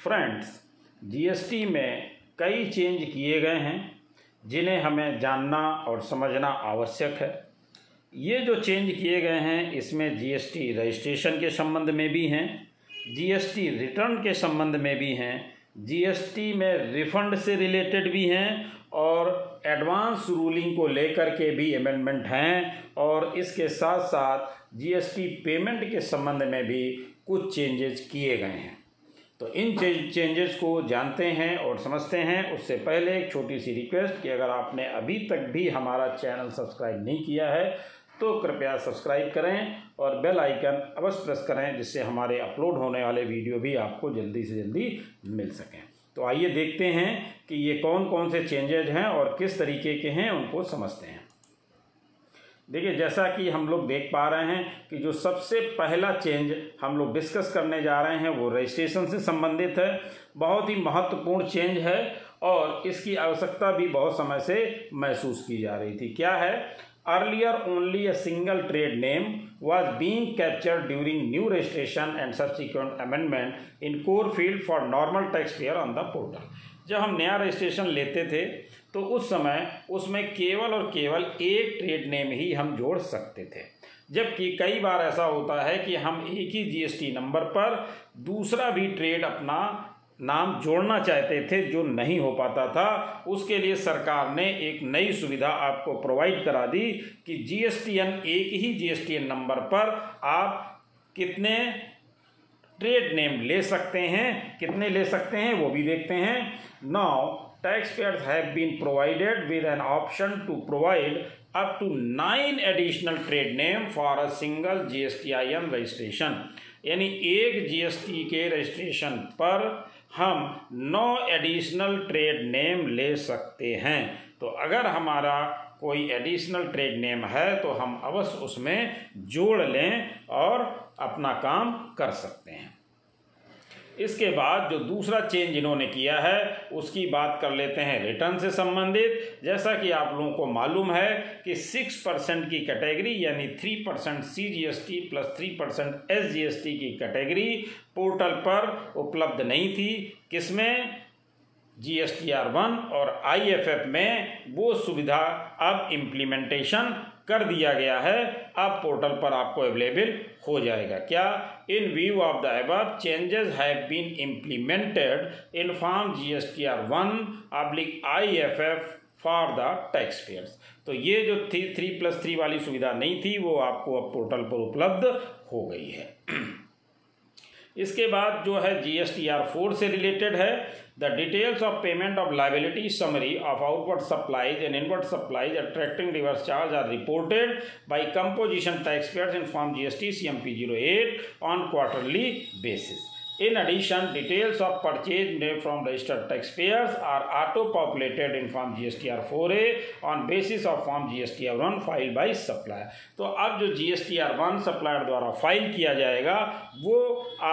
Friends GST में कई change किए गए हैं, जिन्हें हमें जानना और समझना आवश्यक है। ये जो चेंज किए गए हैं, इसमें जीएसटी रजिस्ट्रेशन के संबंध में भी हैं जीएसटी रिटर्न के संबंध में भी हैं जीएसटी में रिफंड से रिलेटेड भी हैं, और एडवांस रूलिंग को लेकर के भी अमेंडमेंट हैं, और इसके साथ साथ जीएसटी पेमेंट के संबंध में भी कुछ चेंजेस किए गए हैं। तो इन चेंजेस को जानते हैं और समझते हैं। उससे पहले एक छोटी सी रिक्वेस्ट कि अगर आपने अभी तक भी हमारा चैनल सब्सक्राइब नहीं किया है तो कृपया सब्सक्राइब करें और बेल आइकन अवश्य प्रेस करें, जिससे हमारे अपलोड होने वाले वीडियो भी आपको जल्दी से जल्दी मिल सकें। तो आइए देखते हैं कि ये कौन कौन से चेंजेज हैं और किस तरीके के हैं, उनको समझते हैं। देखिए, जैसा कि हम लोग देख पा रहे हैं कि जो सबसे पहला चेंज हम लोग डिस्कस करने जा रहे हैं वो रजिस्ट्रेशन से संबंधित है। बहुत ही महत्वपूर्ण चेंज है और इसकी आवश्यकता भी बहुत समय से महसूस की जा रही थी। क्या है? Earlier only a single trade name was was being captured during new registration and subsequent amendment in core field for normal taxpayer on the portal. जब हम नया रजिस्ट्रेशन लेते थे तो उस समय उसमें केवल और केवल एक ट्रेड नेम ही हम जोड़ सकते थे। जबकि कई बार ऐसा होता है कि हम एक ही जीएसटी नंबर पर दूसरा भी ट्रेड अपना नाम जोड़ना चाहते थे जो नहीं हो पाता था। उसके लिए सरकार ने एक नई सुविधा आपको प्रोवाइड करा दी कि जीएसटीएन एक ही जीएसटीएन नंबर पर आप कितने ट्रेड नेम ले सकते हैं। कितने ले सकते हैं वो भी देखते हैं। Now taxpayer have been provided with an option to provide up to nine additional trade name for a single G S T I N registration यानी एक जी एस टी के रजिस्ट्रेशन पर हम नौ एडिशनल ट्रेड नेम ले सकते हैं। तो अगर हमारा कोई एडिशनल ट्रेड नेम है तो हम अवश्य उसमें जोड़ लें और अपना काम कर सकते हैं। इसके बाद जो दूसरा चेंज इन्होंने किया है, उसकी बात कर लेते हैं रिटर्न से संबंधित। जैसा कि आप लोगों को मालूम है कि सिक्स परसेंट की कैटेगरी यानी three percent C G S T plus three percent S G S T की कैटेगरी पोर्टल पर उपलब्ध नहीं थी। किसमें? G S T R one और आई एफ़ एफ़ में वो सुविधा अब इम्प्लीमेंटेशन कर दिया गया है, अब पोर्टल पर आपको अवेलेबल हो जाएगा। क्या? In view of the above changes have been implemented in form G S T R one oblique I F F for the taxpayers तो ये जो थ्री थ्री प्लस थ्री वाली सुविधा नहीं थी, वो आपको अब पोर्टल पर उपलब्ध हो गई है। इसके बाद जो है G S T R four से रिलेटेड है। The details of payment of liability summary of outward supplies and inward supplies attracting reverse charge are reported by composition taxpayers in form G S T C M P zero eight on quarterly basis In addition, details of purchase made from registered taxpayers are auto-populated in Form GSTR 4A on basis of Form GSTR 1 filed by supplier. तो अब जो GSTR 1 supplier द्वारा file किया जाएगा वो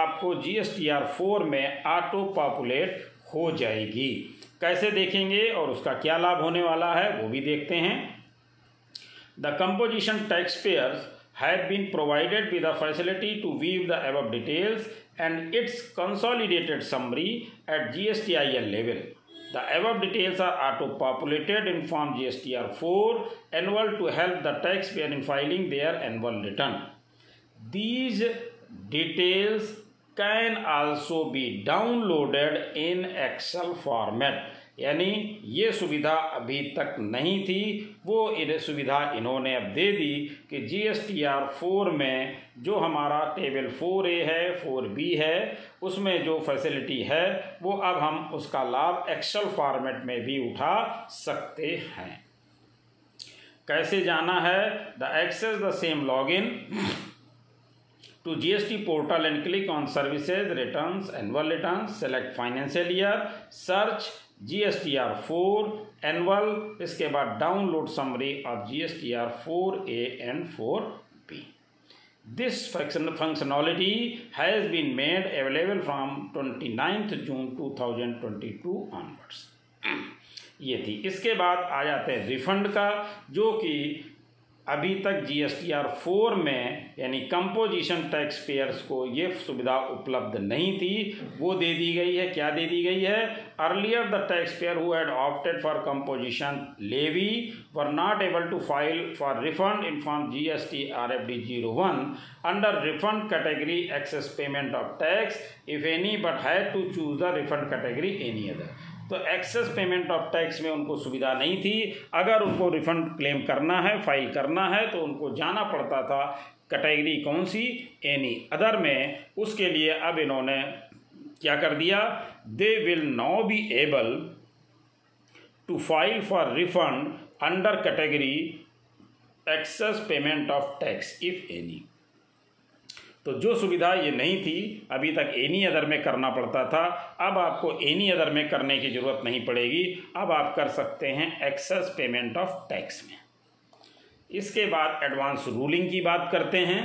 आपको GSTR 4 में auto populate हो जाएगी कैसे देखेंगे और उसका क्या लाभ होने वाला है वो भी देखते हैं the composition taxpayers have been provided with a facility to view the above details and its consolidated summary at GSTIN level. The above details are auto-populated in Form GSTR 4 annual to help the taxpayer in filing their annual return. These details can also be downloaded in Excel format. यानी ये सुविधा अभी तक नहीं थी। वो इन सुविधा इन्होंने अब दे दी कि G S T R four में जो हमारा टेबल फोर ए है फोर बी है, उसमें जो फैसिलिटी है, वो अब हम उसका लाभ एक्सेल फॉर्मेट में भी उठा सकते हैं। कैसे जाना है? The access the same log in to G S T portal and click on services returns annual returns select financial year search G S T R four annual इसके बाद download summary of G S T R four A and four B this functionality has been made available from twenty ninth June two thousand twenty two onwards ये थी। इसके बाद आ जाते हैं refund का, जो कि अभी तक G S T R four में, यानी कंपोजिशन टैक्स पेयर्स को ये सुविधा उपलब्ध नहीं थी। वो दे दी गई है। क्या दे दी गई है? Earlier the taxpayer who had opted for composition levy were not able to file for refund in form G S T R F D zero one under refund category excess payment of tax if any but had to choose the refund category any other तो excess payment of tax में उनको सुविधा नहीं थी। अगर उनको refund claim करना है, फ़ाइल करना है तो उनको जाना पड़ता था कैटेगरी कौन सी? एनी अदर में उसके लिए अब इन्होंने क्या कर दिया? They will now be able to file for refund under category excess payment of tax if any तो जो सुविधा ये नहीं थी, अभी तक एनी अदर में करना पड़ता था। अब आपको एनी अदर में करने की ज़रूरत नहीं पड़ेगी। अब आप कर सकते हैं एक्सेस पेमेंट ऑफ़ टैक्स में। इसके बाद एडवांस रूलिंग की बात करते हैं।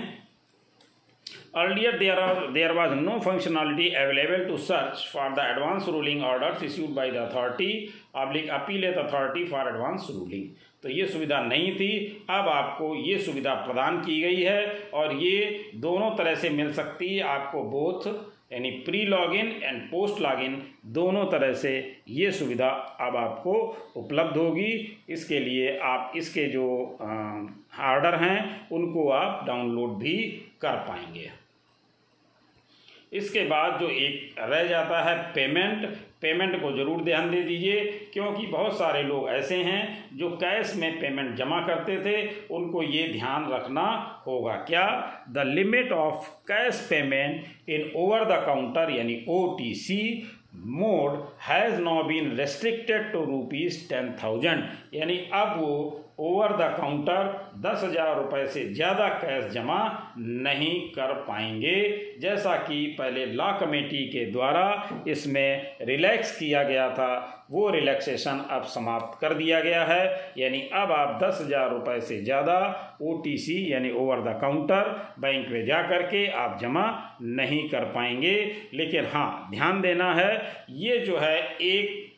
Earlier there are there was no functionality available to search for the advance ruling order issued by the authority public appellate authority for advance ruling तो ये सुविधा नहीं थी। अब आपको ये सुविधा प्रदान की गई है और ये दोनों तरह से मिल सकती है। आपको बोथ यानी pre login and post login दोनों तरह से ये सुविधा अब आपको उपलब्ध होगी। इसके लिए आप इसके जो ऑर्डर हैं, उनको आप डाउनलोड भी कर पाएँगे। इसके बाद जो एक रह जाता है पेमेंट पेमेंट को ज़रूर ध्यान दे दीजिए, क्योंकि बहुत सारे लोग ऐसे हैं जो कैश में पेमेंट जमा करते थे, उनको ये ध्यान रखना होगा। क्या the limit of cash payment in over the counter यानी O T C mode has now been restricted to rupees ten thousand? यानी अब वो ओवर द काउंटर दस हज़ार रुपये से ज़्यादा कैश जमा नहीं कर पाएँगे। जैसा कि पहले लॉ कमेटी के द्वारा इसमें रिलैक्स किया गया था, वो रिलैक्सेशन अब समाप्त कर दिया गया है। यानी अब आप दस हज़ार रुपये से ज़्यादा ओ टी सी यानी ओवर द काउंटर बैंक में जा कर के आप जमा नहीं कर पाएँगे। लेकिन हाँ ध्यान देना है, ये जो है एक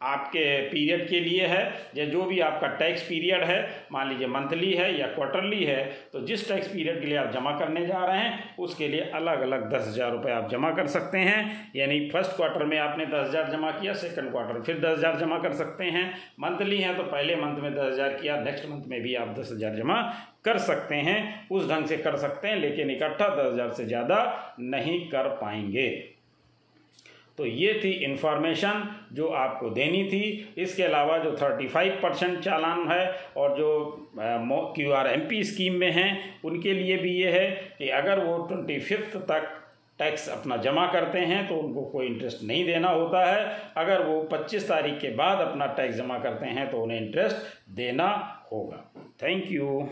आपके पीरियड के लिए है, या जो भी आपका टैक्स पीरियड है, मान लीजिए मंथली है या क्वार्टरली है तो जिस टैक्स पीरियड के लिए आप जमा करने जा रहे हैं, उसके लिए अलग अलग दस हज़ार रुपये आप जमा कर सकते हैं। यानी फ़र्स्ट क्वार्टर में आपने दस हज़ार जमा किया, सेकंड क्वार्टर फिर दस हज़ार जमा कर सकते हैं। मंथली हैं तो पहले मंथ में दस हज़ार किया, नेक्स्ट मंथ में भी आप दस हज़ार जमा कर सकते हैं। उस ढंग से कर सकते हैं, लेकिन इकट्ठा दस हज़ार से ज़्यादा नहीं कर पाएँगे। तो ये थी इन्फॉर्मेशन जो आपको देनी थी। इसके अलावा जो थर्टी फाइव परसेंट चालान है और जो Q R M P scheme में हैं, उनके लिए भी ये है कि अगर वो ट्वेंटी फिफ्थ तक टैक्स अपना जमा करते हैं तो उनको कोई इंटरेस्ट नहीं देना होता है। अगर वो 25 तारीख के बाद अपना टैक्स जमा करते हैं तो उन्हें इंटरेस्ट देना होगा। Thank you